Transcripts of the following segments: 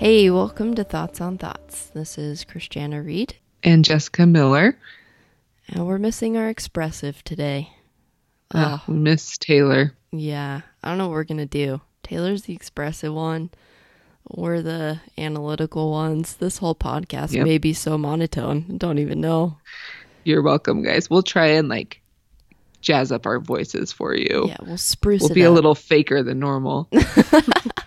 Hey, welcome to Thoughts on Thoughts. This is Christiana Reed, and Jessica Miller. and we're missing our expressive today. Oh, Miss Taylor. Yeah, I don't know what we're gonna do. Taylor's the expressive one. We're the analytical ones. This whole podcast Yep. may be so monotone. Don't even know. You're welcome, guys. We'll try and like jazz up our voices for you. Yeah, we'll spruce we'll be a little faker than normal.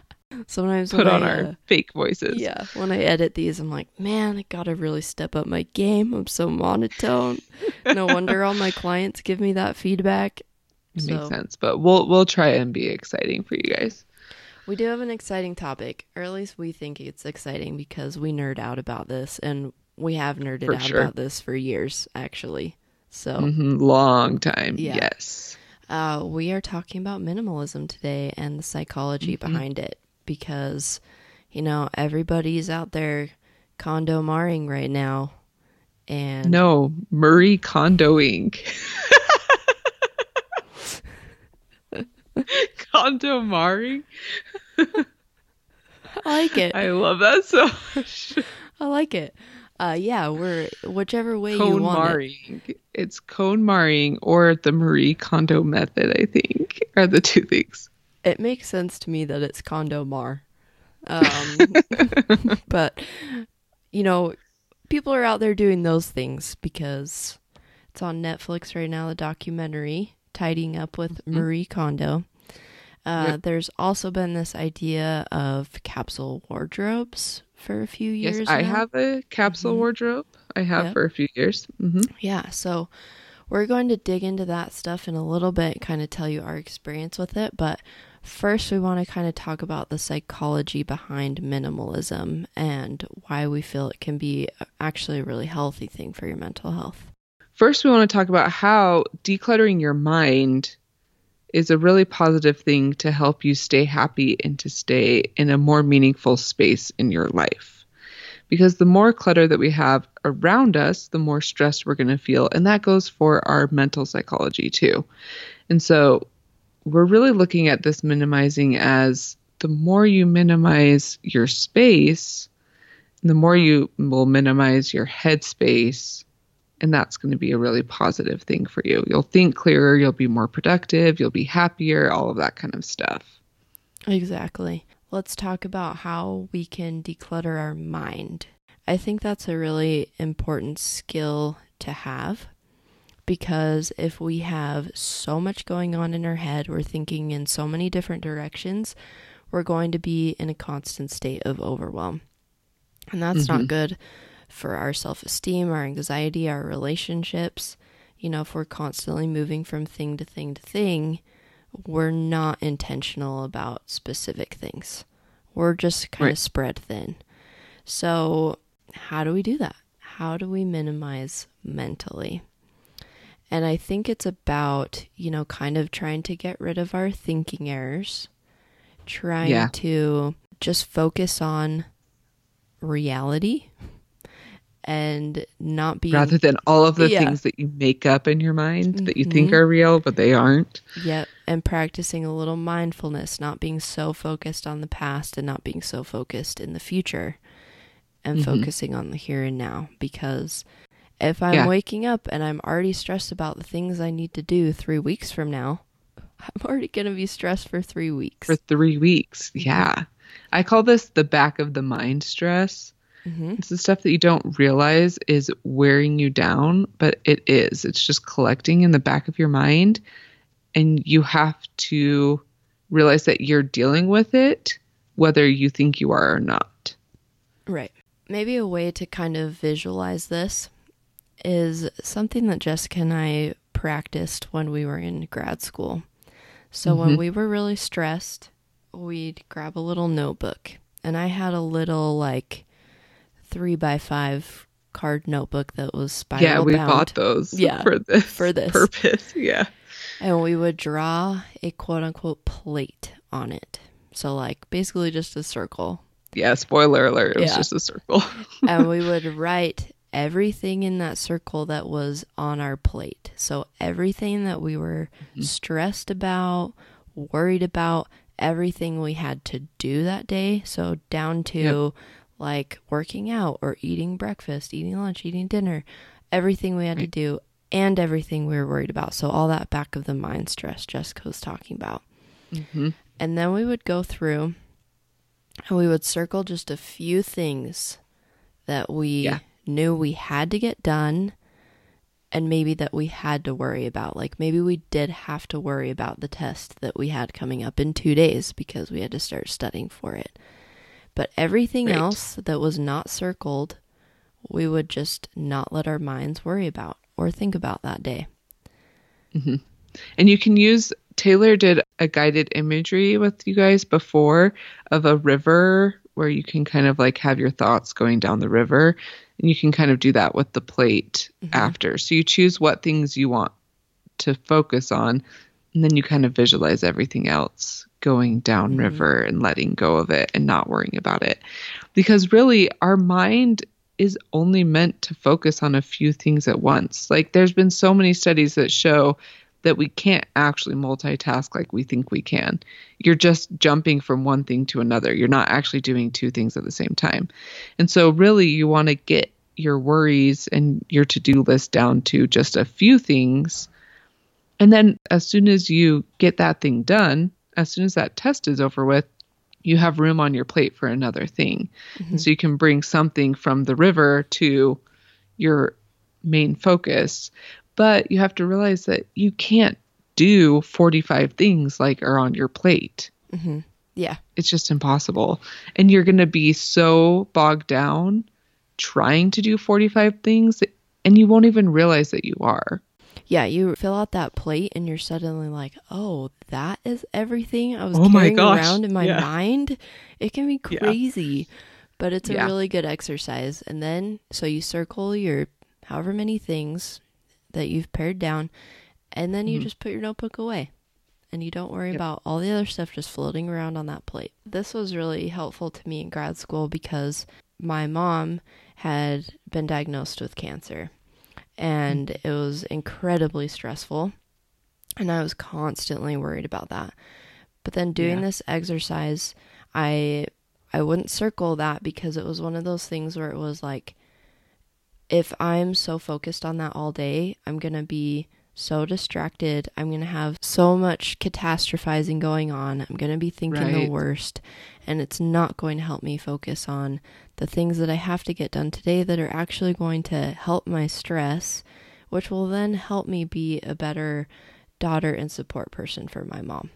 Sometimes Put on I, our uh, fake voices. yeah, when I edit these, I'm like, man, I gotta really step up my game. I'm so monotone. no wonder all my clients give me that feedback. It So- makes sense. But we'll we'll try and be exciting for you guys. We do have an exciting topic, or at least we think it's exciting because we nerd out about this, and we have nerded For out sure. about this for years, actually. So, hmm Long time. Yeah. Yes. uh, we are talking about minimalism today and the psychology Mm-hmm. behind it because, you know, everybody's out there condo marring right now. And No, Marie Kondoing. Condo marring. I like it. I love that so much. I like it. Uh, yeah, we're whichever way you cone want it. marring. It's cone marring or the Marie Kondo method, I think, are the two things. It makes sense to me that it's condo mar um, but you know people are out there doing those things because it's on netflix right now the documentary tidying up with marie kondo uh, Yep. there's also been this idea of capsule wardrobes for a few years Yes, I now. have a capsule Mhm. wardrobe. I have Yep. for a few years. hmm Yeah, so we're going to dig into that stuff in a little bit, and kind of tell you our experience with it. But first, we want to kind of talk about the psychology behind minimalism and why we feel it can be actually a really healthy thing for your mental health. First, we want to talk about how decluttering your mind is a really positive thing to help you stay happy and to stay in a more meaningful space in your life. Because the more clutter that we have around us, the more stress we're going to feel. And that goes for our mental psychology too. And so we're really looking at this minimizing as the more you minimize your space, the more you will minimize your headspace, and that's going to be a really positive thing for you. You'll think clearer, you'll be more productive, you'll be happier, all of that kind of stuff. Exactly. Let's talk about how we can declutter our mind. I think that's a really important skill to have because if we have so much going on in our head, we're thinking in so many different directions, we're going to be in a constant state of overwhelm. And that's not mm-hmm. good for our self esteem, our anxiety, our relationships. You know, if we're constantly moving from thing to thing to thing, we're not intentional about specific things. We're just kind of spread thin. So, how do we do that? How do we minimize mentally? And I think it's about, you know, kind of trying to get rid of our thinking errors, trying Yeah. to just focus on reality and not be Rather than all of the Yeah. things that you make up in your mind that you think Mhm. are real, but they aren't. Yep, and practicing a little mindfulness, not being so focused on the past and not being so focused in the future and Mhm. focusing on the here and now. Because if I'm Yeah. waking up and I'm already stressed about the things I need to do three weeks from now, I'm already going to be stressed for three weeks. For three weeks. Yeah. I call this the back of the mind stress. hmm It's the stuff that you don't realize is wearing you down, but it is. It's just collecting in the back of your mind. And you have to realize that you're dealing with it, whether you think you are or not. Right. Maybe a way to kind of visualize this is something that Jessica and I practiced when we were in grad school. So Mhm. when we were really stressed, we'd grab a little notebook. And I had a little like three by five card notebook that was spiral yeah, we bound. bought those Yeah, for this for this. purpose. Yeah. and we would draw a quote unquote plate on it. So like basically just a circle. Yeah, spoiler alert, it was just a circle. and we would write everything in that circle that was on our plate. So everything that we were stressed about, worried about, everything we had to do that day. So down to like working out or eating breakfast, eating lunch, eating dinner, everything we had to do and everything we were worried about. So all that back of the mind stress Jessica was talking about. hmm And then we would go through and we would circle just a few things that we Yeah. Knew we had to get done and maybe that we had to worry about. Like maybe we did have to worry about the test that we had coming up in two days because we had to start studying for it. But everything Right. else that was not circled, we would just not let our minds worry about or think about that day. Mm-hmm. And you can use Taylor did a guided imagery with you guys before of a river where you can kind of like have your thoughts going down the river and you can kind of do that with the plate mm-hmm. after. So you choose what things you want to focus on and then you kind of visualize everything else going down mm-hmm. river and letting go of it and not worrying about it. Because really our mind is only meant to focus on a few things at once. Like there's been so many studies that show that we can't actually multitask like we think we can. You're just jumping from one thing to another. You're not actually doing two things at the same time. And so, really, you want to get your worries and your to do list down to just a few things. And then, as soon as you get that thing done, as soon as that test is over with, you have room on your plate for another thing. And so, you can bring something from the river to your main focus but you have to realize that you can't do 45 things like are on your plate. Mm-hmm. Yeah. It's just impossible. And you're going to be so bogged down trying to do 45 things and you won't even realize that you are. Yeah, you fill out that plate and you're suddenly like, oh, that is everything I was Oh carrying around in my yeah. mind. It can be Yeah. crazy, but it's a Yeah. really good exercise. And then, so you circle your however many things that you've pared down, and then you just put your notebook away. And you don't worry Mm-hmm. Yep. about all the other stuff just floating around on that plate. This was really helpful to me in grad school because my mom had been diagnosed with cancer and it was incredibly stressful and i was constantly worried about that but then doing Yeah. this exercise i i wouldn't circle that because it was one of those things where it was like if i'm so focused on that all day i'm going to be so distracted i'm going to have so much catastrophizing going on i'm going to be thinking the worst and it's not going to help me focus on the things that I have to get done today that are actually going to help my stress, which will then help me be a better daughter and support person for my mom.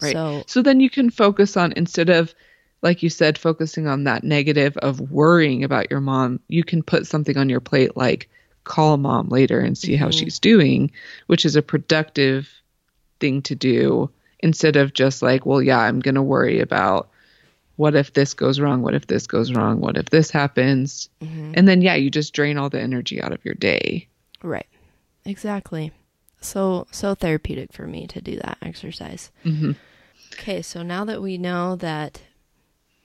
Right. So, So then you can focus on instead of like you said focusing on that negative of worrying about your mom, you can put something on your plate like call mom later and see how Mhm. she's doing, which is a productive thing to do instead of just like, well, yeah, I'm going to worry about what if this goes wrong? What if this goes wrong? What if this happens? mhm. And then yeah, you just drain all the energy out of your day. right. Exactly. So, so therapeutic for me to do that exercise. Mhm. Okay, so now that we know that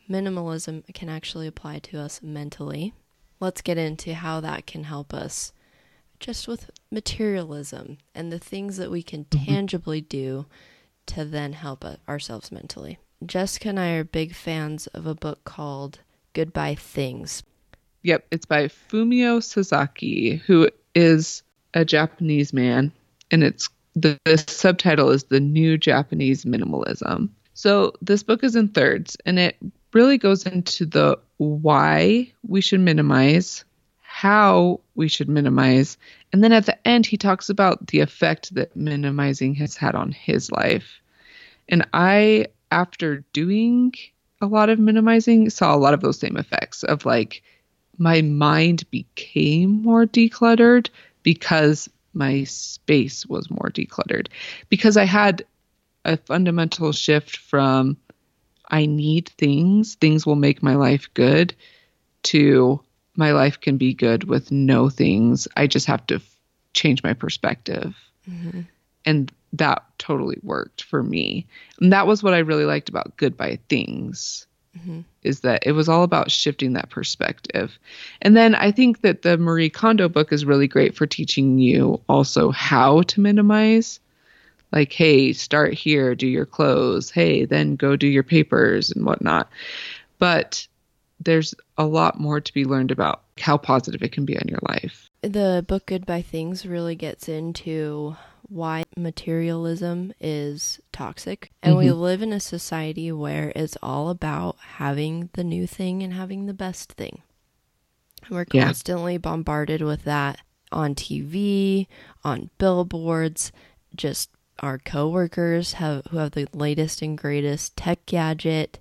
minimalism can actually apply to us mentally, let's get into how that can help us just with materialism and the things that we can mm-hmm. tangibly do to then help ourselves mentally. Jessica and I are big fans of a book called Goodbye Things. Yep, it's by Fumio Sasaki, who is a Japanese man, and it's the, the subtitle is The New Japanese Minimalism. So this book is in thirds, and it really goes into the why we should minimize, how we should minimize, and then at the end he talks about the effect that minimizing has had on his life. And I, after doing a lot of minimizing, saw a lot of those same effects of like my mind became more decluttered because my space was more decluttered because I had a fundamental shift from I need things, things will make my life good, to my life can be good with no things. I just have to f- change my perspective. Mm-hmm. And that totally worked for me. And that was what I really liked about Goodbye Things. Mm-hmm. Is that it was all about shifting that perspective. And then I think that the Marie Kondo book is really great for teaching you also how to minimize like hey start here do your clothes. Hey then go do your papers and whatnot. But there's a lot more to be learned about how positive it can be on your life. The book goodbye things really gets into why materialism is toxic. And mm-hmm. we live in a society where it's all about having the new thing and having the best thing. We're constantly yeah. bombarded with that on TV, on billboards, just our coworkers have who have the latest and greatest tech gadget.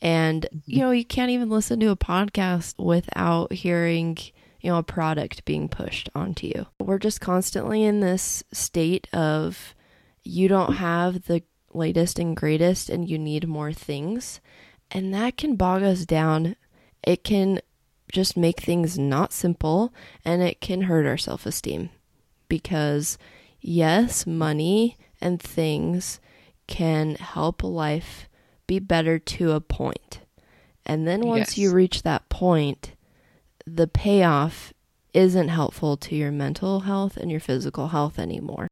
And you know you can't even listen to a podcast without hearing you know a product being pushed onto you. We're just constantly in this state of you don't have the latest and greatest and you need more things. And that can bog us down. It can just make things not simple and it can hurt our self-esteem. Because yes money and things can help life be better to a point. And then once yes. you reach that point, the payoff isn't helpful to your mental health and your physical health anymore.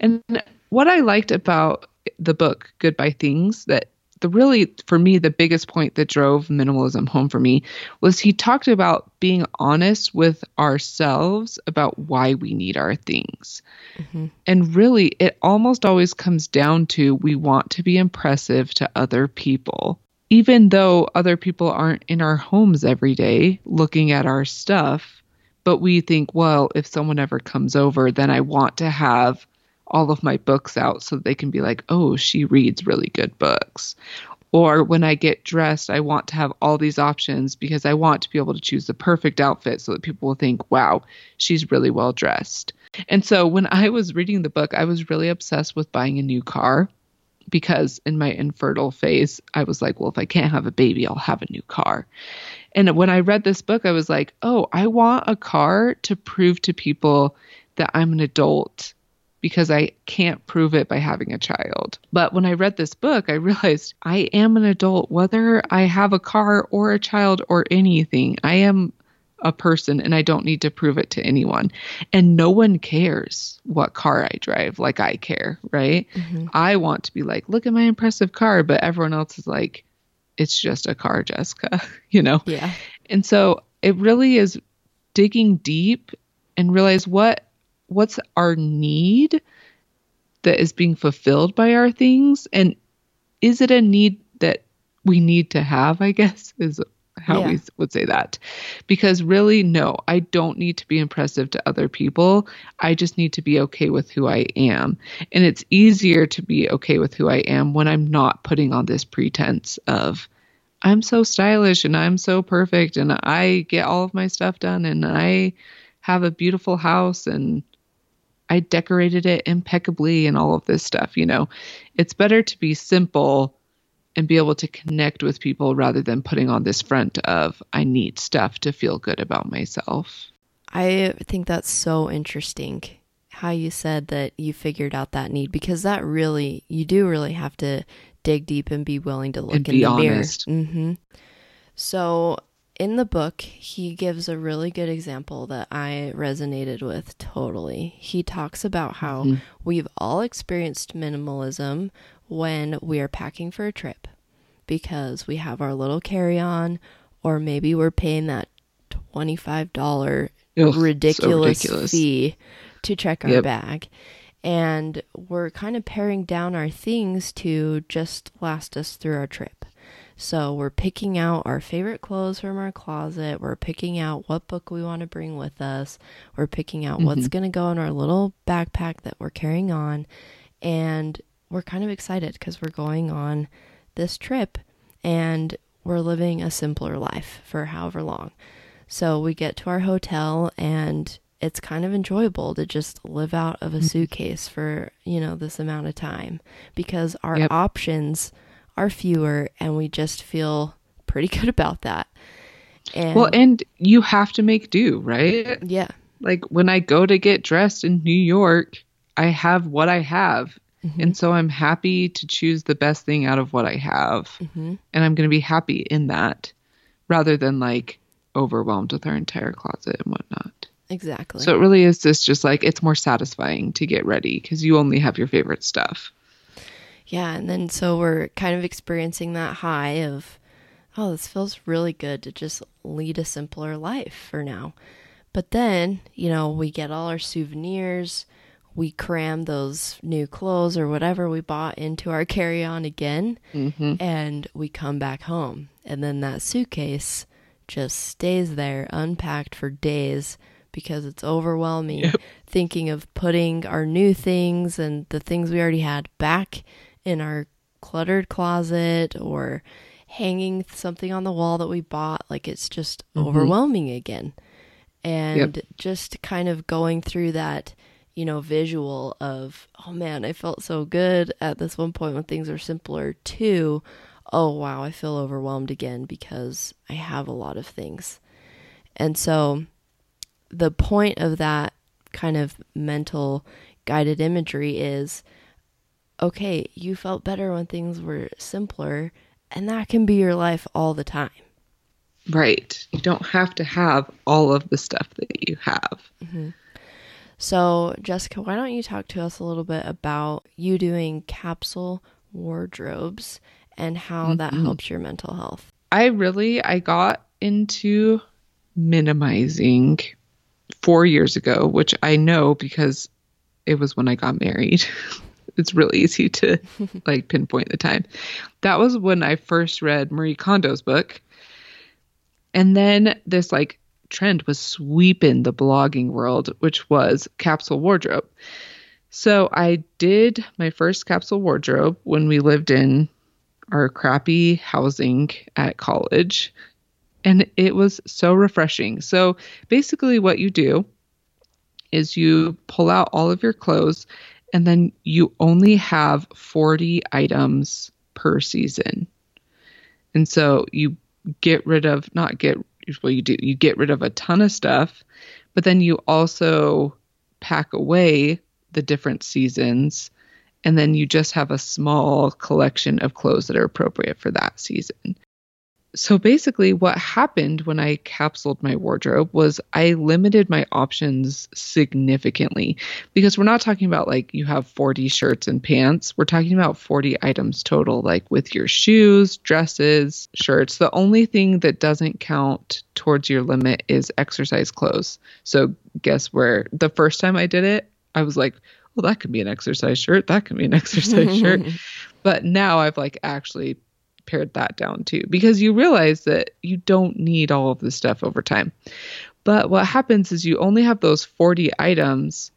And what I liked about the book Goodbye Things that the really for me the biggest point that drove minimalism home for me was he talked about being honest with ourselves about why we need our things mm-hmm. and really it almost always comes down to we want to be impressive to other people even though other people aren't in our homes every day looking at our stuff but we think well if someone ever comes over then i want to have all of my books out so they can be like, oh, she reads really good books. Or when I get dressed, I want to have all these options because I want to be able to choose the perfect outfit so that people will think, wow, she's really well dressed. And so when I was reading the book, I was really obsessed with buying a new car because in my infertile phase, I was like, well, if I can't have a baby, I'll have a new car. And when I read this book, I was like, oh, I want a car to prove to people that I'm an adult because I can't prove it by having a child. But when I read this book, I realized I am an adult, whether I have a car or a child or anything. I am a person and I don't need to prove it to anyone. And no one cares what car I drive like I care, right? Mm-hmm. I want to be like, look at my impressive car, but everyone else is like, it's just a car, Jessica, you know? Yeah. And so it really is digging deep and realize what what's our need that is being fulfilled by our things? And is it a need that we need to have i guess is how yeah. we would say that. Because really no i don't need to be impressive to other people. I just need to be okay with who i am. And it's easier to be okay with who i am when i'm not putting on this pretense of i'm so stylish and i'm so perfect and i get all of my stuff done and i have a beautiful house and I decorated it impeccably and all of this stuff, you know. It's better to be simple and be able to connect with people rather than putting on this front of I need stuff to feel good about myself. I think that's so interesting how you said that you figured out that need because that really you do really have to dig deep and be willing to look and in the honest. mirror. Mm-hmm. So in the book, he gives a really good example that I resonated with totally. He talks about how mm-hmm. we've all experienced minimalism when we are packing for a trip because we have our little carry on, or maybe we're paying that $25 Ugh, ridiculous, so ridiculous, fee to check our yep. bag. And we're kind of paring down our things to just last us through our trip. So we're picking out our favorite clothes from our closet. We're picking out what book we want to bring with us. We're picking out mm-hmm. what's going to go in our little backpack that we're carrying on. And we're kind of excited because we're going on this trip and we're living a simpler life for however long. So we get to our hotel and it's kind of enjoyable to just live out of a Mm-hmm. suitcase for, you know, this amount of time because our Yep. options are fewer and we just feel pretty good about that. And Well, and you have to make do, right? yeah. Like when I go to get dressed in New York, I have what I have. Mm-hmm. And so I'm happy to choose the best thing out of what I have. hmm And I'm going to be happy in that rather than like overwhelmed with our entire closet and whatnot. Exactly. So it really is just just like it's more satisfying to get ready because you only have your favorite stuff. Yeah, and then so we're kind of experiencing that high of, oh, this feels really good to just lead a simpler life for now. But then, you know, we get all our souvenirs, we cram those new clothes or whatever we bought into our carry on again, Mm-hmm. and we come back home. And then that suitcase just stays there unpacked for days because it's overwhelming Yep. thinking of putting our new things and the things we already had back in our cluttered closet or hanging something on the wall that we bought like it's just Mhm. overwhelming again and just kind of going through that you know visual of oh man i felt so good at this one point when things were simpler too. oh wow i feel overwhelmed again because i have a lot of things and so the point of that kind of mental guided imagery is okay, you felt better when things were simpler, and that can be your life all the time. Right. You don't have to have all of the stuff that you have. So, Jessica, why don't you talk to us a little bit about you doing capsule wardrobes and how that Mhm. helps your mental health? I really I got into minimizing 4 years ago, which I know because it was when I got married. it's really easy to like pinpoint the time. That was when I first read Marie Kondo's book. And then this like trend was sweeping the blogging world, which was capsule wardrobe. So I did my first capsule wardrobe when we lived in our crappy housing at college. And it was so refreshing. So basically, what you do is you pull out all of your clothes and then you only have 40 items per season. And so you get rid of, not get, well, you do, you get rid of a ton of stuff, but then you also pack away the different seasons and then you just have a small collection of clothes that are appropriate for that season. So basically, what happened when I capsuled my wardrobe was I limited my options significantly because we're not talking about like you have 40 shirts and pants. We're talking about 40 items total, like with your shoes, dresses, shirts. The only thing that doesn't count towards your limit is exercise clothes. So, guess where the first time I did it, I was like, well, that could be an exercise shirt. That could be an exercise shirt. But now I've like actually pared that down too because you realize that you don't need all of this stuff over time. But what happens is you only have those 40 items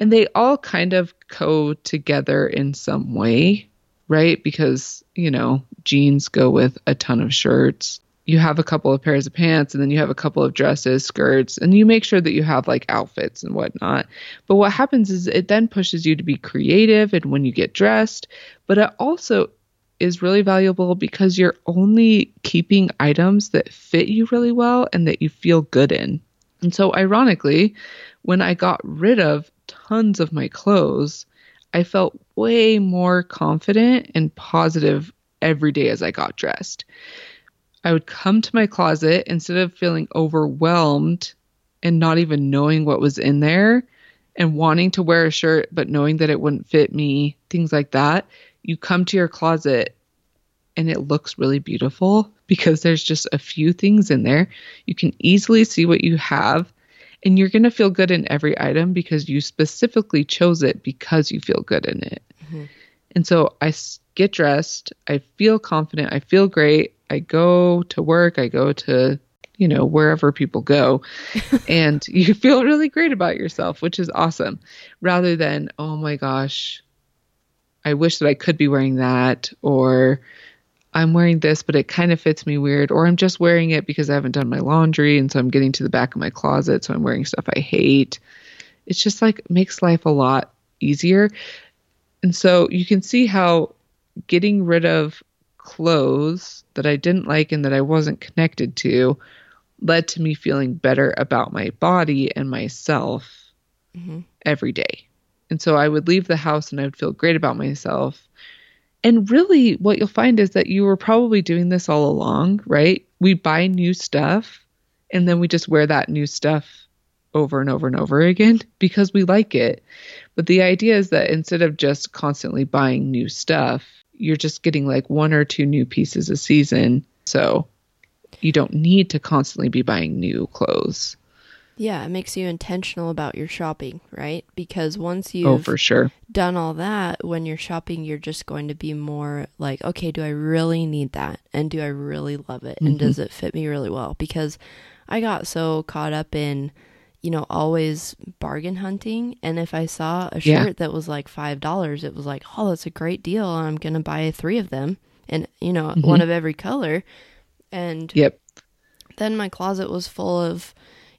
and they all kind of go together in some way, right? Because, you know, jeans go with a ton of shirts. You have a couple of pairs of pants and then you have a couple of dresses, skirts, and you make sure that you have like outfits and whatnot. But what happens is it then pushes you to be creative and when you get dressed, but it also is really valuable because you're only keeping items that fit you really well and that you feel good in. And so, ironically, when I got rid of tons of my clothes, I felt way more confident and positive every day as I got dressed. I would come to my closet instead of feeling overwhelmed and not even knowing what was in there and wanting to wear a shirt but knowing that it wouldn't fit me, things like that you come to your closet and it looks really beautiful because there's just a few things in there. You can easily see what you have, and you're going to feel good in every item because you specifically chose it because you feel good in it. Mhm. And so I get dressed, I feel confident, I feel great. I go to work, I go to you know, wherever people go. and you feel really great about yourself, which is awesome. Rather than, oh my gosh, I wish that I could be wearing that, or I'm wearing this, but it kind of fits me weird, or I'm just wearing it because I haven't done my laundry. And so I'm getting to the back of my closet. So I'm wearing stuff I hate. It's just like makes life a lot easier. And so you can see how getting rid of clothes that I didn't like and that I wasn't connected to led to me feeling better about my body and myself mm-hmm. every day. And so I would leave the house and I would feel great about myself. And really, what you'll find is that you were probably doing this all along, right? We buy new stuff and then we just wear that new stuff over and over and over again because we like it. But the idea is that instead of just constantly buying new stuff, you're just getting like one or two new pieces a season. So you don't need to constantly be buying new clothes. Yeah, it makes you intentional about your shopping, right? Because once you've oh, for sure. done all that, when you're shopping, you're just going to be more like, okay, do I really need that? And do I really love it? Mm-hmm. And does it fit me really well? Because I got so caught up in, you know, always bargain hunting. And if I saw a shirt yeah. that was like $5, it was like, oh, that's a great deal. I'm going to buy three of them and, you know, mm-hmm. one of every color. And yep. then my closet was full of,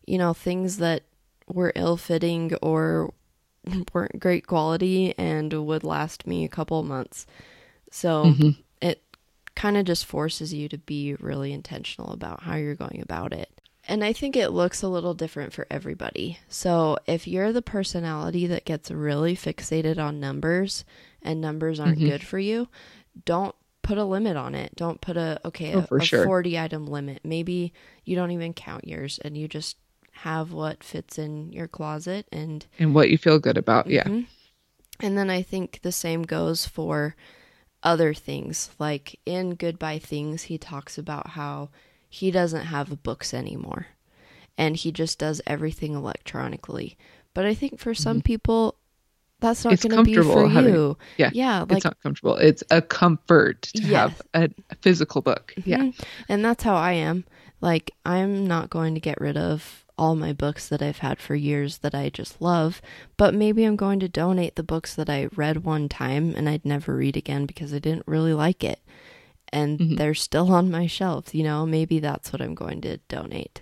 you know, things that were ill fitting or weren't great quality and would last me a couple months. So mm-hmm. it kind of just forces you to be really intentional about how you're going about it. And I think it looks a little different for everybody. So if you're the personality that gets really fixated on numbers and numbers aren't mm-hmm. good for you, don't put a limit on it. Don't put a okay, oh, a, a sure. 40 item limit. Maybe you don't even count yours and you just have what fits in your closet and and what you feel good about. Mm-hmm. Yeah. And then I think the same goes for other things. Like in Goodbye Things, he talks about how he doesn't have books anymore and he just does everything electronically. But I think for some mm-hmm. people, that's not going to be for having, you. Yeah, yeah, like, it's not comfortable. It's a comfort to yes. have a, physical book. Mm-hmm. Yeah, and that's how I am. Like, I'm not going to get rid of all my books that I've had for years that I just love, but maybe I'm going to donate the books that I read one time and I'd never read again because I didn't really like it. And mm-hmm. they're still on my shelf, you know, maybe that's what I'm going to donate.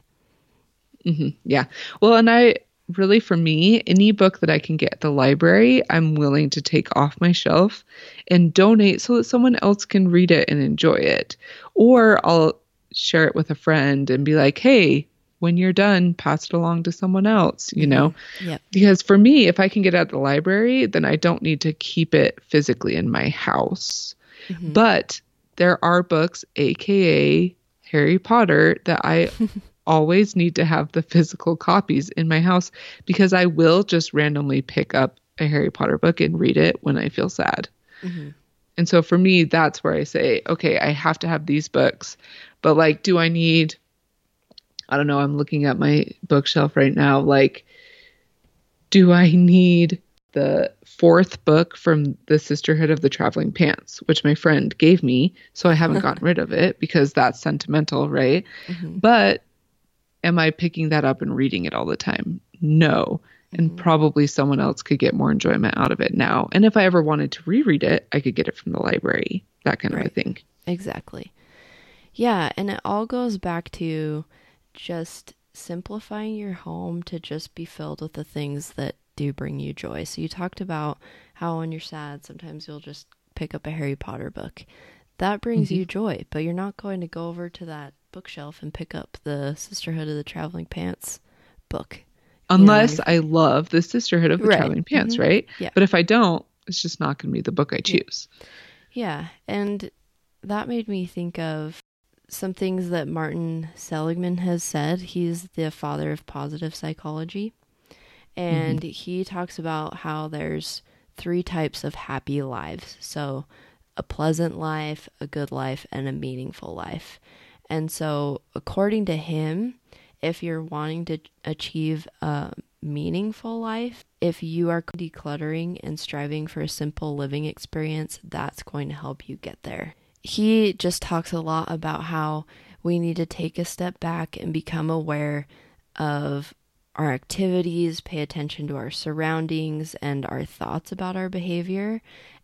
Mm-hmm. Yeah. Well, and I really, for me, any book that I can get at the library, I'm willing to take off my shelf and donate so that someone else can read it and enjoy it. Or I'll share it with a friend and be like, hey, when you're done, pass it along to someone else, you know? Yeah. Because for me, if I can get at the library, then I don't need to keep it physically in my house. Mm-hmm. But there are books, aka Harry Potter, that I always need to have the physical copies in my house because I will just randomly pick up a Harry Potter book and read it when I feel sad. Mm-hmm. And so for me, that's where I say, okay, I have to have these books. But like, do I need, I don't know, I'm looking at my bookshelf right now. Like, do I need the fourth book from the Sisterhood of the Traveling Pants, which my friend gave me. So I haven't gotten rid of it because that's sentimental, right? Mm-hmm. But am I picking that up and reading it all the time? No. And mm-hmm. probably someone else could get more enjoyment out of it now. And if I ever wanted to reread it, I could get it from the library, that kind right. of a thing. Exactly. Yeah. And it all goes back to just simplifying your home to just be filled with the things that do bring you joy. So you talked about how when you're sad, sometimes you'll just pick up a Harry Potter book. That brings mm-hmm. you joy, but you're not going to go over to that bookshelf and pick up the Sisterhood of the Traveling Pants book. Unless I love the Sisterhood of the right. Traveling Pants, mm-hmm. right? Yeah. But if I don't, it's just not going to be the book I choose. Yeah. And that made me think of some things that Martin Seligman has said. He's the father of positive psychology. And mm-hmm. he talks about how there's three types of happy lives. So, a pleasant life, a good life, and a meaningful life. And so, according to him, if you're wanting to achieve a meaningful life, if you are decluttering and striving for a simple living experience, that's going to help you get there. He just talks a lot about how we need to take a step back and become aware of our activities, pay attention to our surroundings and our thoughts about our behavior,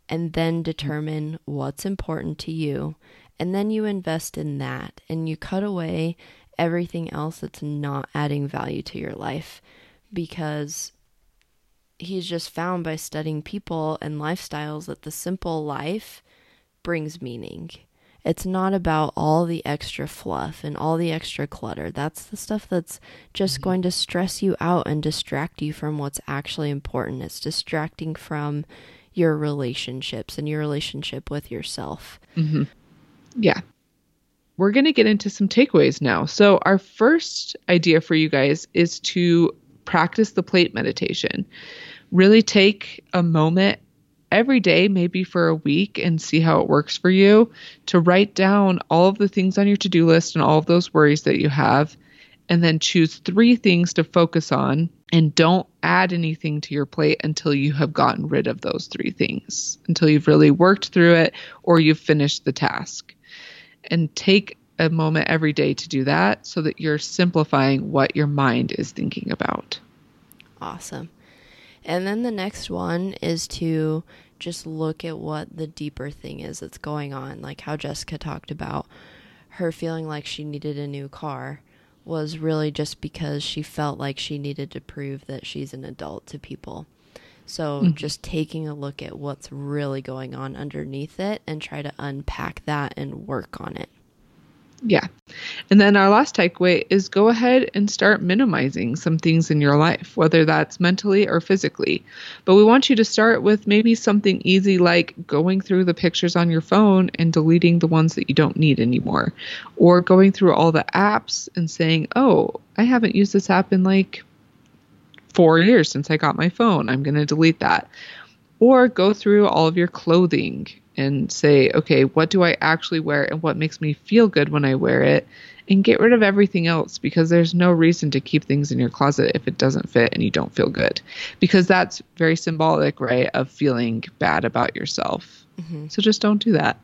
and then determine what's important to you. And then you invest in that and you cut away everything else that's not adding value to your life because he's just found by studying people and lifestyles that the simple life brings meaning. It's not about all the extra fluff and all the extra clutter. That's the stuff that's just mm-hmm. going to stress you out and distract you from what's actually important. It's distracting from your relationships and your relationship with yourself. Mm-hmm. Yeah. We're going to get into some takeaways now. So, our first idea for you guys is to practice the plate meditation. Really take a moment every day, maybe for a week, and see how it works for you to write down all of the things on your to do list and all of those worries that you have, and then choose three things to focus on. And don't add anything to your plate until you have gotten rid of those three things, until you've really worked through it or you've finished the task. And take a moment every day to do that so that you're simplifying what your mind is thinking about. Awesome. And then the next one is to just look at what the deeper thing is that's going on, like how Jessica talked about her feeling like she needed a new car was really just because she felt like she needed to prove that she's an adult to people. So mm-hmm. just taking a look at what's really going on underneath it and try to unpack that and work on it. Yeah. And then our last takeaway is go ahead and start minimizing some things in your life, whether that's mentally or physically. But we want you to start with maybe something easy like going through the pictures on your phone and deleting the ones that you don't need anymore, or going through all the apps and saying, oh, I haven't used this app in like four years since I got my phone. I'm going to delete that. Or go through all of your clothing and say, okay, what do I actually wear and what makes me feel good when I wear it? And get rid of everything else because there's no reason to keep things in your closet if it doesn't fit and you don't feel good. Because that's very symbolic, right, of feeling bad about yourself. Mm-hmm. So just don't do that.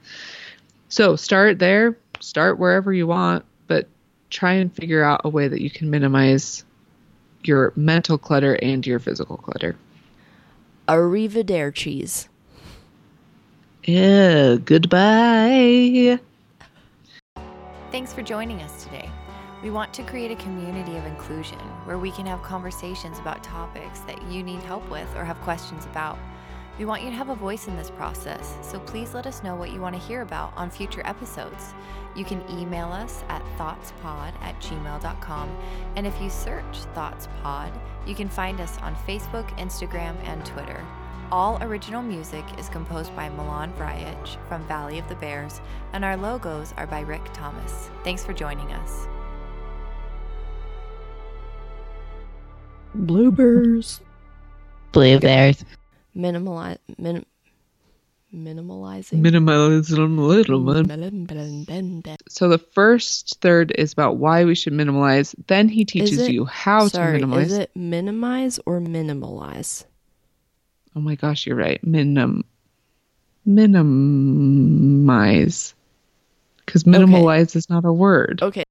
So start there, start wherever you want, but try and figure out a way that you can minimize your mental clutter and your physical clutter. Arrivederci. Yeah, goodbye. Thanks for joining us today. We want to create a community of inclusion where we can have conversations about topics that you need help with or have questions about. We want you to have a voice in this process, so please let us know what you want to hear about on future episodes. You can email us at thoughtspod at gmail.com, and if you search ThoughtsPod, you can find us on Facebook, Instagram, and Twitter. All original music is composed by Milan Vrajich from Valley of the Bears, and our logos are by Rick Thomas. Thanks for joining us. Bloopers. Blue bears. Minimalize. Min- minimalizing. Minimalism. So the first third is about why we should minimalize. Then he teaches it, you how sorry, to minimize. Is it minimize or minimalize? Oh my gosh, you're right. Minim minimize. Because minimalize okay. is not a word. Okay.